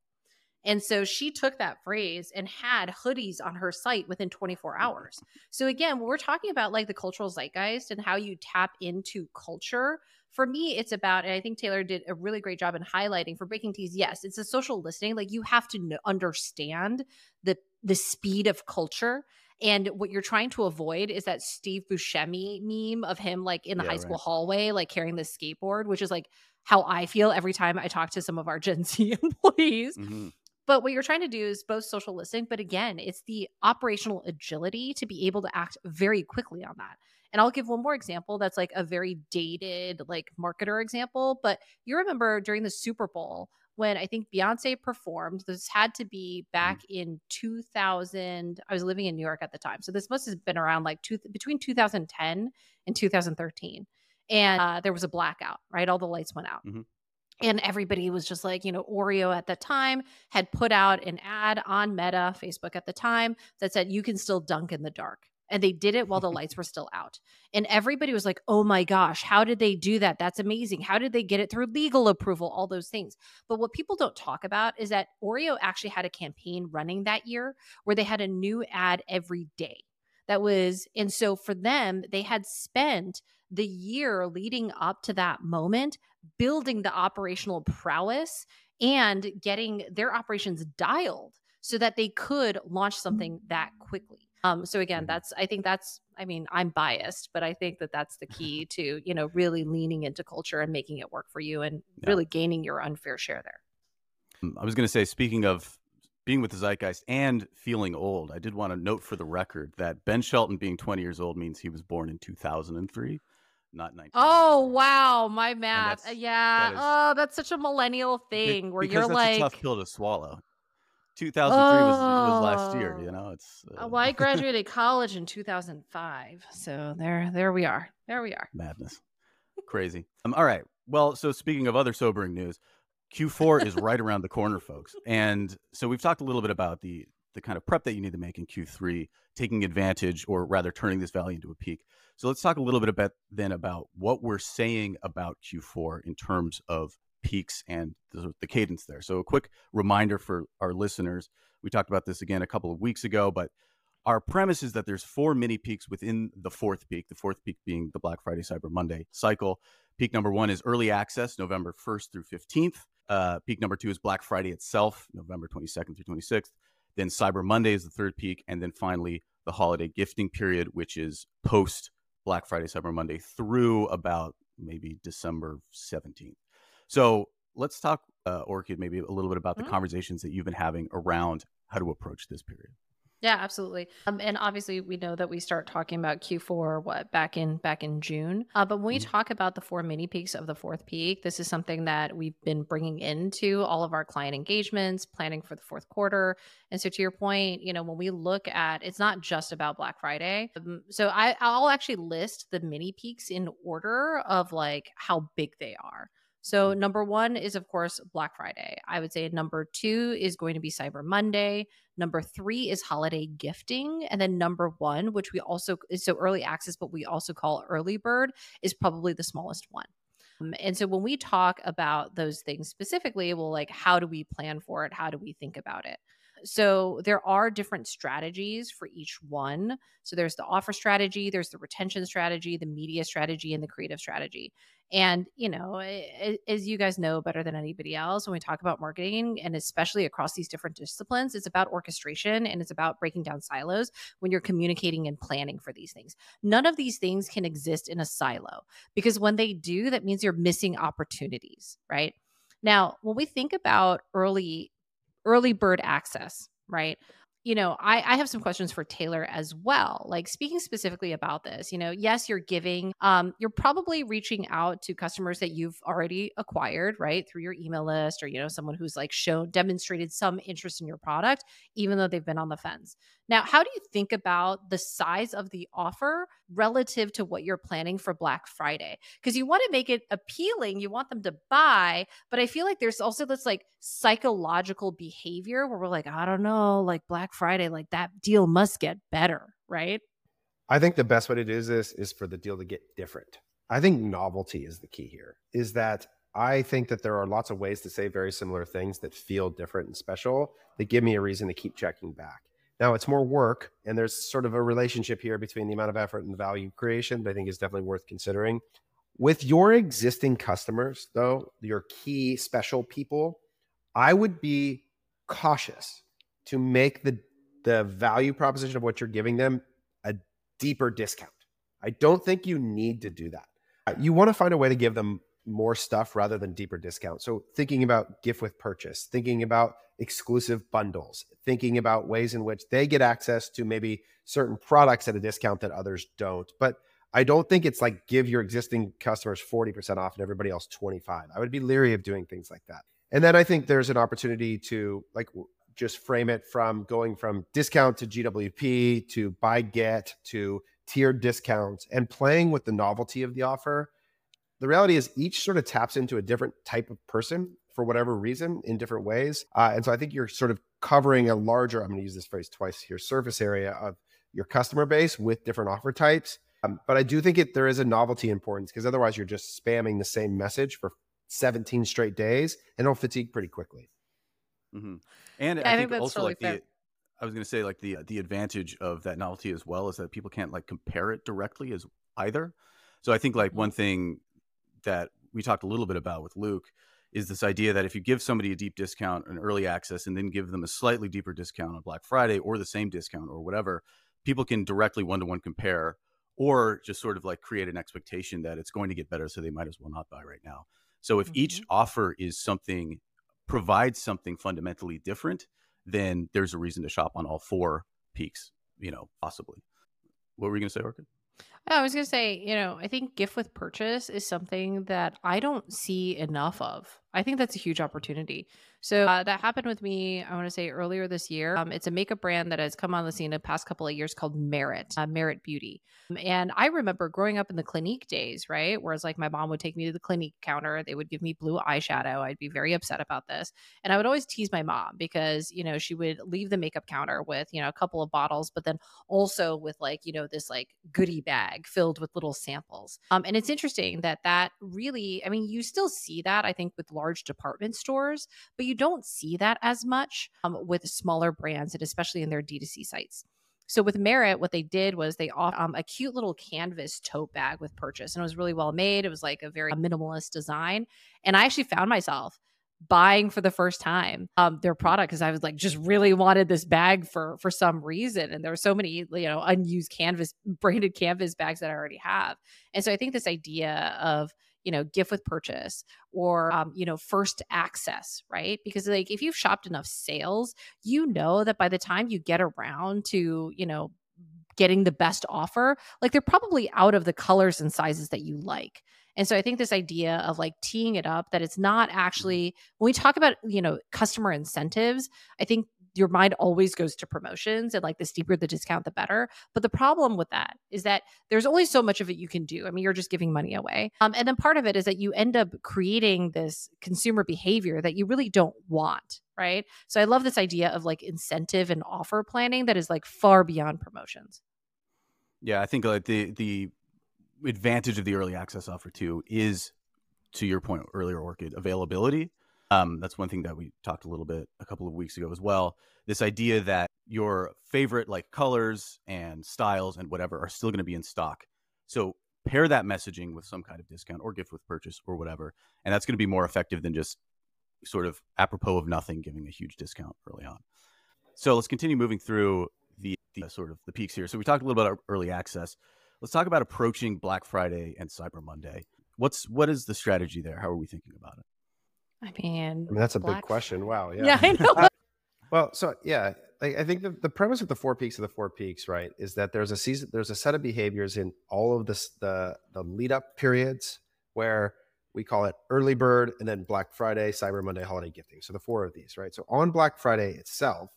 And so she took that phrase and had hoodies on her site within 24 hours. So again, when we're talking about like the cultural zeitgeist and how you tap into culture, for me, it's about, and I think Taylor did a really great job in highlighting for BreakingT's. Yes, it's a social listening. Like you have to understand the the speed of culture. And what you're trying to avoid is that Steve Buscemi meme of him like in the Yeah, high school right. hallway, like carrying the skateboard, which is like how I feel every time I talk to some of our Gen Z employees. Mhm. But what you're trying to do is both social listening, but again, it's the operational agility to be able to act very quickly on that. And I'll give one more example that's like a very dated, like marketer example. But you remember during the Super Bowl when I think Beyonce performed, this had to be back in 2000. I was living in New York at the time. So this must have been around like two, between 2010 and 2013. And uh, there was a blackout, right? All the lights went out. Mhm. And everybody was just like, you know, Oreo at the time had put out an ad on Meta, Facebook at the time, that said, you can still dunk in the dark. and they did it while the lights were still out. And everybody was like, "Oh my gosh, how did they do that? That's amazing. How did they get it through legal approval? All those things." But what people don't talk about is that Oreo actually had a campaign running that year where they had a new ad every day. That was and so for them, they had spent the year leading up to that moment building the operational prowess and getting their operations dialed so that they could launch something that quickly. Um, so again, mm-hmm. that's I think that's I mean I'm biased, but I think that that's the key to you know really leaning into culture and making it work for you and yeah. really gaining your unfair share there. Mm, I was going to say, speaking of being with the zeitgeist and feeling old, I did want to note for the record that Ben Shelton being 20 years old means he was born in 2003 not 19. Oh wow, my math. Yeah. That is, oh, that's such a millennial thing where you're like a tough pill to swallow. 2003 oh, was, was last year. You know, it's. Uh... Well, I graduated college in 2005, so there, there we are. There we are. Madness, crazy. Um, all right. Well, so speaking of other sobering news, Q4 is right around the corner, folks, and so we've talked a little bit about the the kind of prep that you need to make in Q3, taking advantage, or rather turning this valley into a peak. So let's talk a little bit about then about what we're saying about Q4 in terms of peaks and the, the cadence there. So a quick reminder for our listeners: we talked about this again a couple of weeks ago, but our premise is that there's four mini peaks within the fourth peak. The fourth peak being the Black Friday Cyber Monday cycle. Peak number one is early access, November 1st through 15th. Uh, peak number two is Black Friday itself, November 22nd through 26th. Then Cyber Monday is the third peak. And then finally, the holiday gifting period, which is post Black Friday, Cyber Monday through about maybe December 17th. So let's talk, uh, Orchid, maybe a little bit about the mm-hmm. conversations that you've been having around how to approach this period. Yeah, absolutely. Um, and obviously, we know that we start talking about Q4 what back in back in June. Uh, but when we mm-hmm. talk about the four mini peaks of the fourth peak, this is something that we've been bringing into all of our client engagements, planning for the fourth quarter. And so, to your point, you know, when we look at, it's not just about Black Friday. Um, so I, I'll actually list the mini peaks in order of like how big they are. So, mm. number one is, of course, Black Friday. I would say number two is going to be Cyber Monday. Number three is holiday gifting. And then number one, which we also is so early access, but we also call early bird, is probably the smallest one. Um, and so when we talk about those things specifically, well, like, how do we plan for it? How do we think about it? So there are different strategies for each one. So there's the offer strategy, there's the retention strategy, the media strategy, and the creative strategy. And, you know, as you guys know better than anybody else, when we talk about marketing and especially across these different disciplines, it's about orchestration and it's about breaking down silos when you're communicating and planning for these things. None of these things can exist in a silo because when they do, that means you're missing opportunities, right? Now, when we think about early early bird access, right? You know, I, I have some questions for Taylor as well. Like speaking specifically about this, you know, yes, you're giving, um, you're probably reaching out to customers that you've already acquired, right, through your email list or, you know, someone who's like shown, demonstrated some interest in your product, even though they've been on the fence. Now, how do you think about the size of the offer relative to what you're planning for Black Friday? Because you want to make it appealing, you want them to buy, but I feel like there's also this like psychological behavior where we're like, I don't know, like Black Friday, like that deal must get better, right? I think the best way to do this is for the deal to get different. I think novelty is the key here. Is that I think that there are lots of ways to say very similar things that feel different and special that give me a reason to keep checking back. Now it's more work, and there's sort of a relationship here between the amount of effort and the value creation that I think is definitely worth considering. With your existing customers, though, your key special people, I would be cautious to make the the value proposition of what you're giving them a deeper discount. I don't think you need to do that. You want to find a way to give them more stuff rather than deeper discount. So thinking about gift with purchase, thinking about exclusive bundles, thinking about ways in which they get access to maybe certain products at a discount that others don't. But I don't think it's like give your existing customers 40% off and everybody else 25. I would be leery of doing things like that. And then I think there's an opportunity to like just frame it from going from discount to GWP to buy get to tiered discounts and playing with the novelty of the offer the reality is each sort of taps into a different type of person for whatever reason in different ways. Uh, and so I think you're sort of covering a larger, I'm going to use this phrase twice here, surface area of your customer base with different offer types. Um, but I do think it there is a novelty importance because otherwise you're just spamming the same message for 17 straight days and it'll fatigue pretty quickly. Mm-hmm. And Yeah, I, I think, think that's also really like fair. the I was going to say like the the advantage of that novelty as well is that people can't like compare it directly as either. So I think like one thing that we talked a little bit about with Luke is this idea that if you give somebody a deep discount and early access and then give them a slightly deeper discount on Black Friday or the same discount or whatever, people can directly one to one compare or just sort of like create an expectation that it's going to get better so they might as well not buy right now. So if each Mhm. offer is something provides something fundamentally different, then there's a reason to shop on all four peaks, you know, possibly. What were you going to say, Orchid? Oh, I was gonna say, you know, I think gift with purchase is something that I don't see enough of. I think that's a huge opportunity. So uh, that happened with me. I want to say earlier this year. Um, it's a makeup brand that has come on the scene the past couple of years called Merit, uh, Merit Beauty. Um, And I remember growing up in the Clinique days, right? Whereas like my mom would take me to the Clinique counter, they would give me blue eyeshadow. I'd be very upset about this, and I would always tease my mom because you know she would leave the makeup counter with you know a couple of bottles, but then also with like you know this like goodie bag filled with little samples um, and it's interesting that that really i mean you still see that i think with large department stores but you don't see that as much um, with smaller brands and especially in their d2c sites so with Merit, what they did was they offered um, a cute little canvas tote bag with purchase, and it was really well made. It was like a very minimalist design, and I actually found myself buying for the first time um their product because I was like just really wanted this bag for for some reason and there were so many you know unused canvas branded canvas bags that I already have and so I think this idea of you know gift with purchase or um, you know first access right? Because like if you've shopped enough sales you know that by the time you get around to you know getting the best offer like they're probably out of the colors and sizes that you like. And so I think this idea of like teeing it up that it's not actually when we talk about, you know, customer incentives, I think your mind always goes to promotions and like the steeper the discount the better. But the problem with that is that there's only so much of it you can do. I mean, you're just giving money away. Um, and then part of it is that you end up creating this consumer behavior that you really don't want, right? So I love this idea of like incentive and offer planning that is like far beyond promotions. Yeah, I think like the the advantage of the early access offer too is to your point earlier, Orchid availability. Um, that's one thing that we talked a little bit a couple of weeks ago as well. This idea that your favorite like colors and styles and whatever are still going to be in stock. So pair that messaging with some kind of discount or gift with purchase or whatever, and that's going to be more effective than just sort of apropos of nothing giving a huge discount early on. So let's continue moving through the, the sort of the peaks here. So we talked a little about early access. Let's talk about approaching Black Friday and Cyber Monday. What's what is the strategy there? How are we thinking about it? I mean, I mean, that's a big question. Wow. Yeah. Yeah, I know. Uh, well, so yeah, like, I think the, the premise of the four peaks of the four peaks, right, is that there's a season, there's a set of behaviors in all of this, the the lead up periods where we call it early bird and then Black Friday, Cyber Monday, holiday gifting. So the four of these, right? So on Black Friday itself,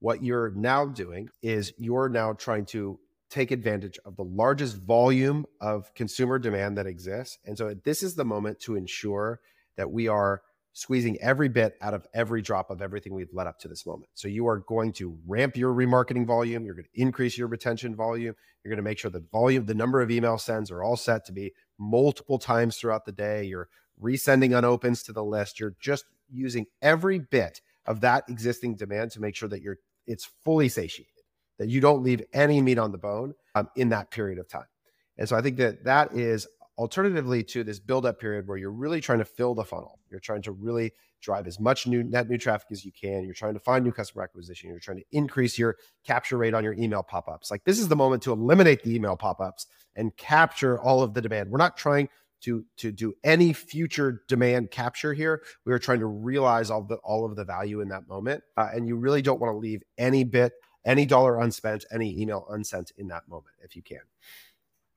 what you're now doing is you're now trying to take advantage of the largest volume of consumer demand that exists. And so this is the moment to ensure that we are squeezing every bit out of every drop of everything we've led up to this moment. So you are going to ramp your remarketing volume, you're going to increase your retention volume, you're going to make sure the volume, the number of email sends are all set to be multiple times throughout the day. You're resending unopens to the list. You're just using every bit of that existing demand to make sure that you're it's fully satiated, that you don't leave any meat on the bone um, in that period of time. And so I think that that is alternatively to this build up period where you're really trying to fill the funnel. You're trying to really drive as much new net new traffic as you can. You're trying to find new customer acquisition. You're trying to increase your capture rate on your email pop ups. Like this is the moment to eliminate the email pop ups and capture all of the demand. We're not trying to to do any future demand capture here. We are trying to realize all the all of the value in that moment, uh, and you really don't want to leave any bit, any dollar unspent, any email unsent in that moment if you can.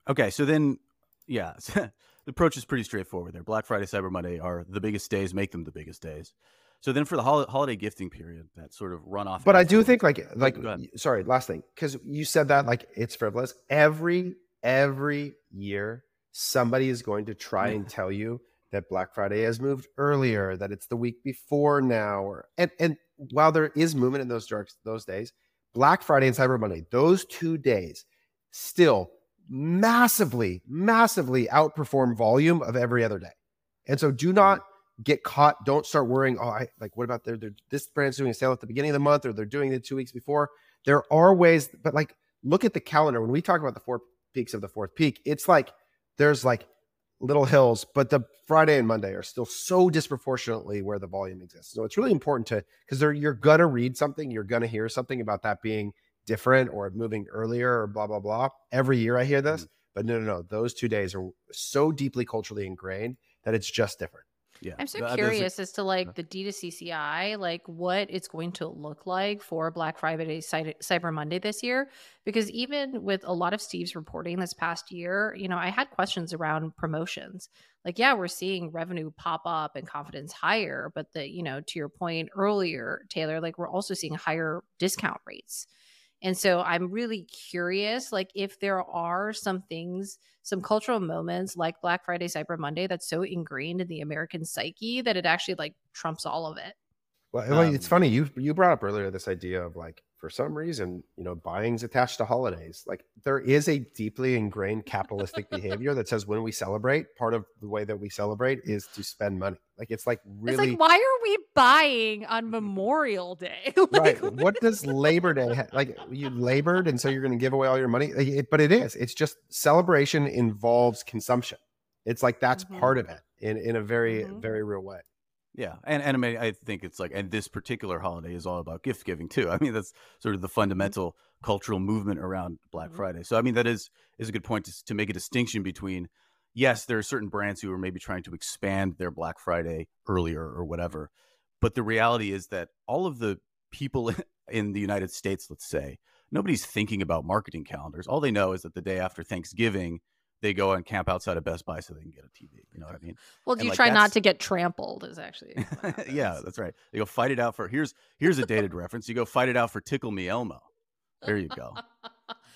Okay, so then, yeah, the approach is pretty straightforward there. Black Friday, Cyber Monday are the biggest days, make them the biggest days. So then for the hol- holiday gifting period, that sort of run off. But I do think like like sorry, last thing because you said that like it's frivolous. Every every year, somebody is going to try and tell you that Black Friday has moved earlier, that it's the week before now, or and and while there is movement in those dark those days, Black Friday and Cyber Monday, those two days still massively, massively outperform volume of every other day. And so do not get caught. Don't start worrying. Oh, I like what about their, their this brand's doing a sale at the beginning of the month or they're doing it two weeks before. There are ways, but like look at the calendar. When we talk about the four peaks of the fourth peak, it's like there's like little hills, but the Friday and Monday are still so disproportionately where the volume exists. So it's really important to because you're gonna read something, you're gonna hear something about that being different or moving earlier or blah blah blah. Every year I hear this, mm-hmm. but no, no, no. Those two days are so deeply culturally ingrained that it's just different. Yeah. I'm so curious as to like the D2CCI, like what it's going to look like for Black Friday, Cyber Monday this year. Because even with a lot of Steve's reporting this past year, you know, I had questions around promotions. Like, yeah, we're seeing revenue pop up and confidence higher, but the, you know, to your point earlier, Taylor, like we're also seeing higher discount rates. And so I'm really curious, like if there are some things, some cultural moments like Black Friday, Cyber Monday that's so ingrained in the American psyche that it actually like trumps all of it. Well, um, it's funny you you brought up earlier this idea of like for some reason, you know, buying's attached to holidays. Like there is a deeply ingrained capitalistic behavior that says when we celebrate, part of the way that we celebrate is to spend money. Like it's like really it's like why are we buying on Memorial Day? like, right. What does Labor Day ha- like you labored and so you're going to give away all your money? Like, it, but it is. It's just celebration involves consumption. It's like that's mm-hmm. part of it in in a very mm-hmm. very real way. Yeah, and and I mean, I think it's like, and this particular holiday is all about gift giving too. I mean, that's sort of the mm-hmm. fundamental mm-hmm. cultural movement around Black mm-hmm. Friday. So, I mean, that is is a good point to, to make a distinction between. Yes, there are certain brands who are maybe trying to expand their Black Friday earlier or whatever, but the reality is that all of the people in the United States, let's say, nobody's thinking about marketing calendars. All they know is that the day after Thanksgiving they go and camp outside of Best Buy so they can get a TV. You know what I mean? Well, do you like try not to get trampled? Is actually yeah, that's right. You go fight it out for here's here's a dated reference. You go fight it out for Tickle Me Elmo. There you go.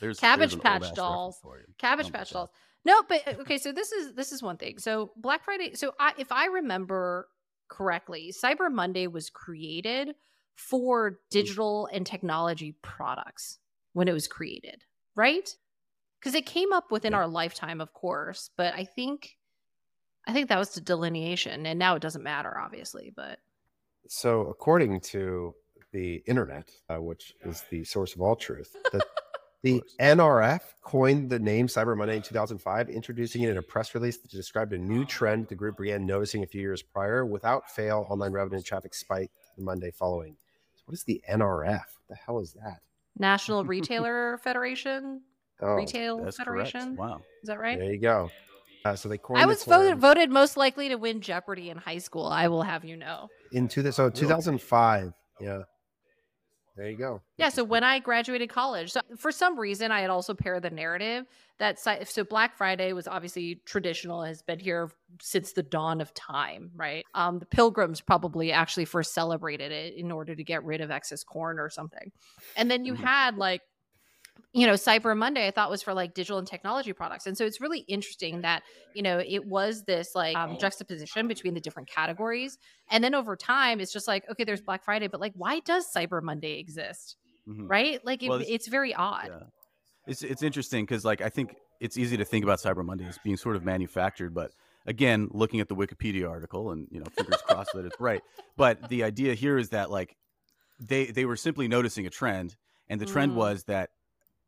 There's Cabbage there's Patch Dolls. Cabbage oh Patch Dolls. No, but uh, okay. So this is this is one thing. So Black Friday. So I, if I remember correctly, Cyber Monday was created for mm. digital and technology products when it was created, right? Because it came up within yeah. our lifetime, of course. But I think, I think that was the delineation, and now it doesn't matter, obviously. But so, according to the internet, uh, which is the source of all truth, the, the NRF coined the name Cyber Monday in 2005, introducing it in a press release that described a new trend the group began noticing a few years prior. Without fail, online revenue and traffic spiked the Monday following. So what is the NRF? What the hell is that? National Retailer Federation. Oh, Retail Federation. Correct. Wow, is that right? There you go. Uh, so they I was voted voted most likely to win Jeopardy in high school. I will have you know. Into the so 2005. Yeah. There you go. Yeah. So when I graduated college, so for some reason, I had also paired the narrative that so Black Friday was obviously traditional, has been here since the dawn of time, right? Um, the Pilgrims probably actually first celebrated it in order to get rid of excess corn or something, and then you mm-hmm. had like you know cyber monday i thought was for like digital and technology products and so it's really interesting that you know it was this like um, juxtaposition between the different categories and then over time it's just like okay there's black friday but like why does cyber monday exist mm-hmm. right like well, it's, it's, very odd yeah. it's it's interesting because like i think it's easy to think about cyber monday as being sort of manufactured but again looking at the wikipedia article and you know fingers crossed that it's right but the idea here is that like they they were simply noticing a trend and the trend mm. was that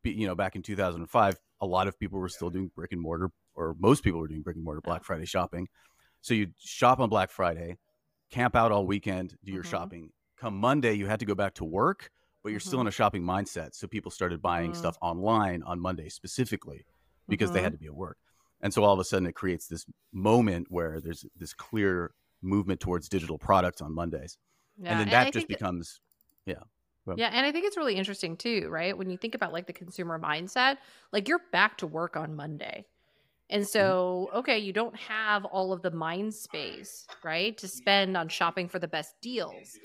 you know, back in 2005, a lot of people were still doing brick and mortar, or most people were doing brick and mortar Black Friday shopping. So you shop on Black Friday, camp out all weekend, do your mm-hmm. shopping. Come Monday, you had to go back to work, but you're mm-hmm. still in a shopping mindset. So people started buying mm-hmm. stuff online on Monday specifically because they had mm-hmm. to be at work. And so all of a sudden, it creates this moment where there's this clear movement towards digital products on Mondays. Yeah, and then that and just becomes, that- yeah. Yeah, and I think it's really interesting too, right? When you think about like the consumer mindset, like you're back to work on Monday. And mm-hmm. so, okay, you don't have all of the mind space, right, to spend on shopping for the best deals.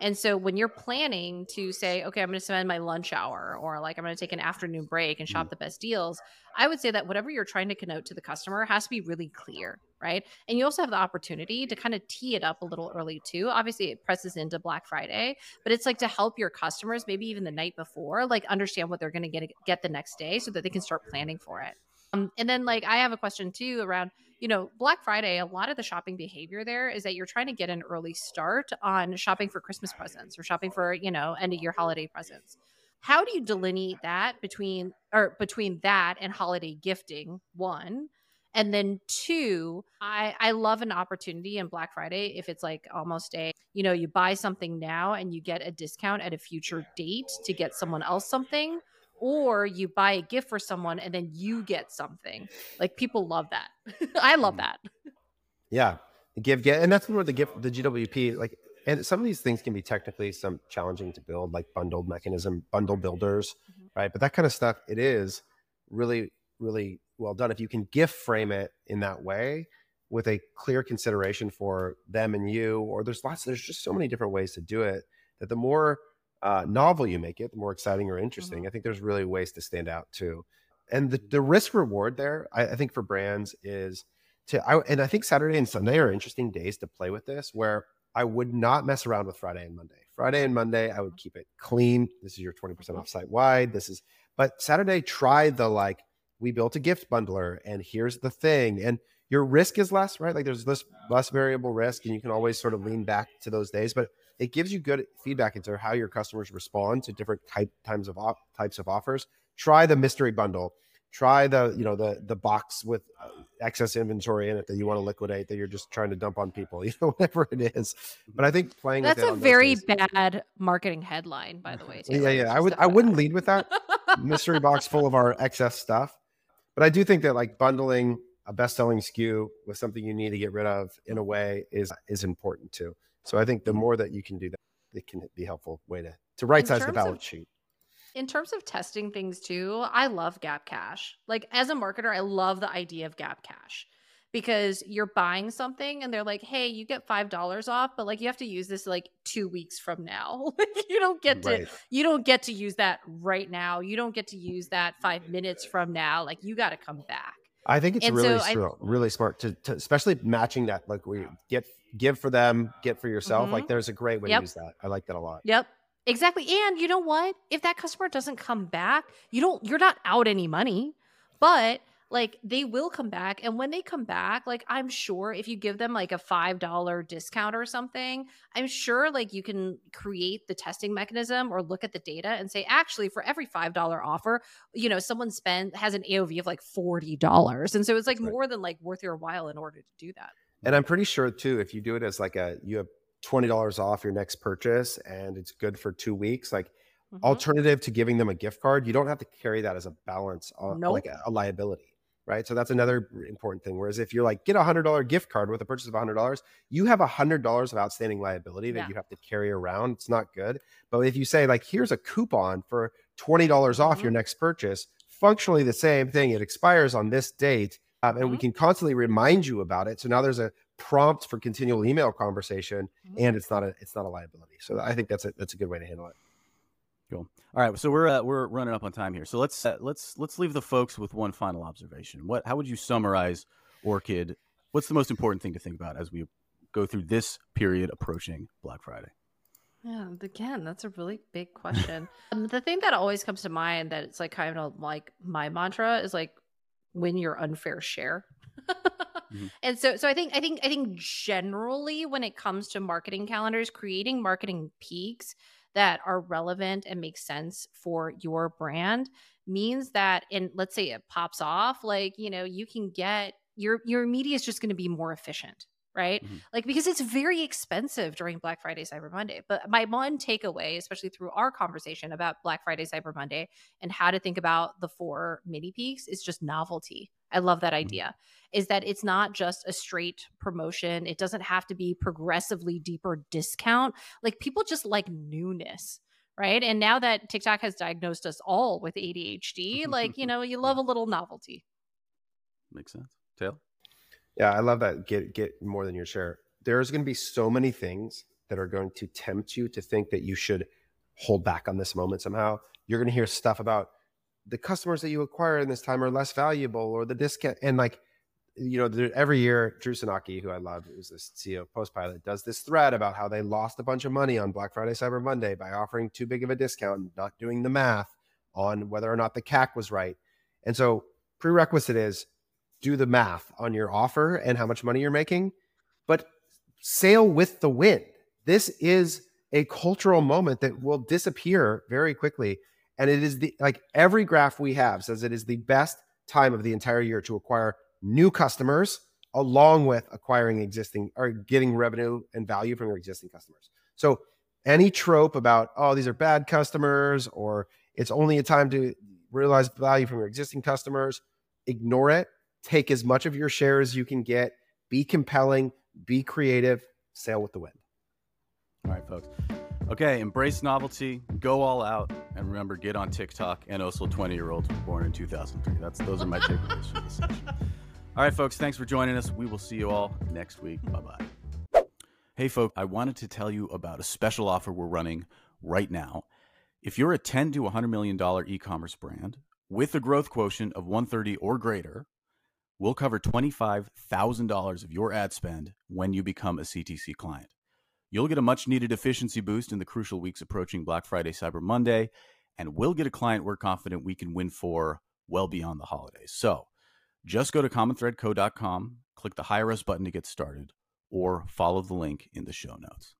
And so when you're planning to say, okay, I'm going to spend my lunch hour or like I'm going to take an afternoon break and shop mm. the best deals, I would say that whatever you're trying to connote to the customer has to be really clear right? And you also have the opportunity to kind of tee it up a little early too. Obviously, it presses into Black Friday, but it's like to help your customers, maybe even the night before, like understand what they're going to get get the next day, so that they can start planning for it. Um, and then, like, I have a question too around, you know, Black Friday. A lot of the shopping behavior there is that you're trying to get an early start on shopping for Christmas presents or shopping for, you know, end of year holiday presents how do you delineate that between or between that and holiday gifting one and then two, I I love an opportunity in Black Friday if it's like almost a, you know, you buy something now and you get a discount at a future date to get someone else something or you buy a gift for someone and then you get something. Like people love that. I love mm. that. Yeah. Give get and that's where the gift the GWP like and some of these things can be technically some challenging to build like bundled mechanism bundle builders mm-hmm. right but that kind of stuff it is really really well done if you can gift frame it in that way with a clear consideration for them and you or there's lots there's just so many different ways to do it that the more uh, novel you make it the more exciting or interesting. Mm-hmm. i think there's really ways to stand out too. And the, the risk reward there I, I think for brands is to I, and i think saturday and sunday are interesting days to play with this where i would not mess around with friday and monday. Friday and monday i would keep it clean. This is your 20% mm-hmm. off site wide. This is but saturday try the like we built a gift bundler and here's the thing and your risk is less right? Like there's less less variable risk and you can always sort of lean back to those days but it gives you good feedback into how your customers respond to different type times of op- types of offers. Try the mystery bundle. Try the you know the the box with uh, excess inventory in it that you want to liquidate that you're just trying to dump on people you know whatever it is. But i think playing that's a very bad marketing headline by the way Taylor, yeah yeah i would i wouldn't lead with that. Mystery box full of our excess stuff but I do think that like bundling a best-selling SKU with something you need to get rid of in a way is is important too. So I think the mm-hmm. more that you can do that, it can be helpful way to to right size the balance of, sheet. In terms of testing things too, I love Gap Cash. Like as a marketer, I love the idea of Gap Cash because you're buying something and they're like, hey, you get five dollars off, but like you have to use this like two weeks from now. you don't get to right. you don't get to use that right now. You don't get to use that five minutes from now. Like you got to come back. I think it's and really so really smart to, to, especially matching that like we get give for them, get for yourself. Mm-hmm. Like there's a great way yep. to use that. I like that a lot. Yep. Exactly. And you know what? If that customer doesn't come back, you don't you're not out any money. But like they will come back and when they come back like i'm sure if you give them like a five dollar discount or something i'm sure like you can create the testing mechanism or look at the data and say actually for every five dollar offer you know someone spent has an aov of like 40 dollars and so it's like right. more than like worth your while in order to do that and i'm pretty sure too if you do it as like a you have $20 off your next purchase and it's good for two weeks like Mm-hmm. alternative to giving them a gift card you don't have to carry that as a balance on nope. like a, a, liability right? So that's another important thing. Whereas if you're like, get a hundred dollar gift card with a purchase of a hundred dollars, you have a hundred dollars of outstanding liability that yeah. you have to carry around. It's not good. But if you say like, here's a coupon for twenty dollars off mm-hmm. your next purchase, functionally the same thing. It expires on this date, um, and mm-hmm. we can constantly remind you about it. So now there's a prompt for continual email conversation, mm-hmm. and it's not a it's not a liability. So I think that's a that's a good way to handle it. Cool. All right, so we're uh, we're running up on time here. So let's uh, let's let's leave the folks with one final observation. What how would you summarize Orchid? What's the most important thing to think about as we go through this period approaching Black Friday? Yeah, again, that's a really big question. um, the thing that always comes to mind that it's like kind of like my mantra is like win your unfair share. mm-hmm. And so so I think I think I think generally when it comes to marketing calendars, creating marketing peaks that are relevant and make sense for your brand means that and let's say it pops off like you know you can get your your media is just going to be more efficient right? Mm-hmm. like because it's very expensive during black friday cyber monday. But my one takeaway especially through our conversation about black friday cyber monday and how to think about the four mini peaks is just novelty I love that mm-hmm. idea. Mm-hmm. Is that it's not just a straight promotion. It doesn't have to be progressively deeper discount. Like people just like newness, right? And now that TikTok has diagnosed us all with ADHD, like, you know, you love a little novelty. Makes sense. Tail? Yeah, I love that. Get get more than your share. There's going to be so many things that are going to tempt you to think that you should hold back on this moment somehow. You're going to hear stuff about the customers that you acquire in this time are less valuable or the discount and like you know, every year, Drew Sanocki, who I love, who's the CEO of Postpilot, does this thread about how they lost a bunch of money on Black Friday, Cyber Monday by offering too big of a discount not doing the math on whether or not the CAC was right. And so, prerequisite is do the math on your offer and how much money you're making, but sail with the wind. This is a cultural moment that will disappear very quickly. And it is the like every graph we have says it is the best time of the entire year to acquire new customers along with acquiring existing or getting revenue and value from your existing customers. So any trope about oh these are bad customers or it's only a time to realize value from your existing customers, ignore it. Take as much of your share as you can get. Be compelling, be creative, sail with the wind. All right, folks. Okay, embrace novelty, go all out, and remember, get on TikTok and also 20 year olds born in 2003. That's those are my takeaways for this session. All right, folks, thanks for joining us. We will see you all next week. Bye bye. Hey, folks, I wanted to tell you about a special offer we're running right now. If you're a 10 to 100 million dollar e-commerce brand with a growth quotient of 130 or greater, we'll cover $25,000 of your ad spend when you become a CTC client. You'll get a much needed efficiency boost in the crucial weeks approaching Black Friday, Cyber Monday, and we'll get a client we're confident we can win for well beyond the holidays. So just go to commonthreadco.com, click the Hire Us button to get started, or follow the link in the show notes.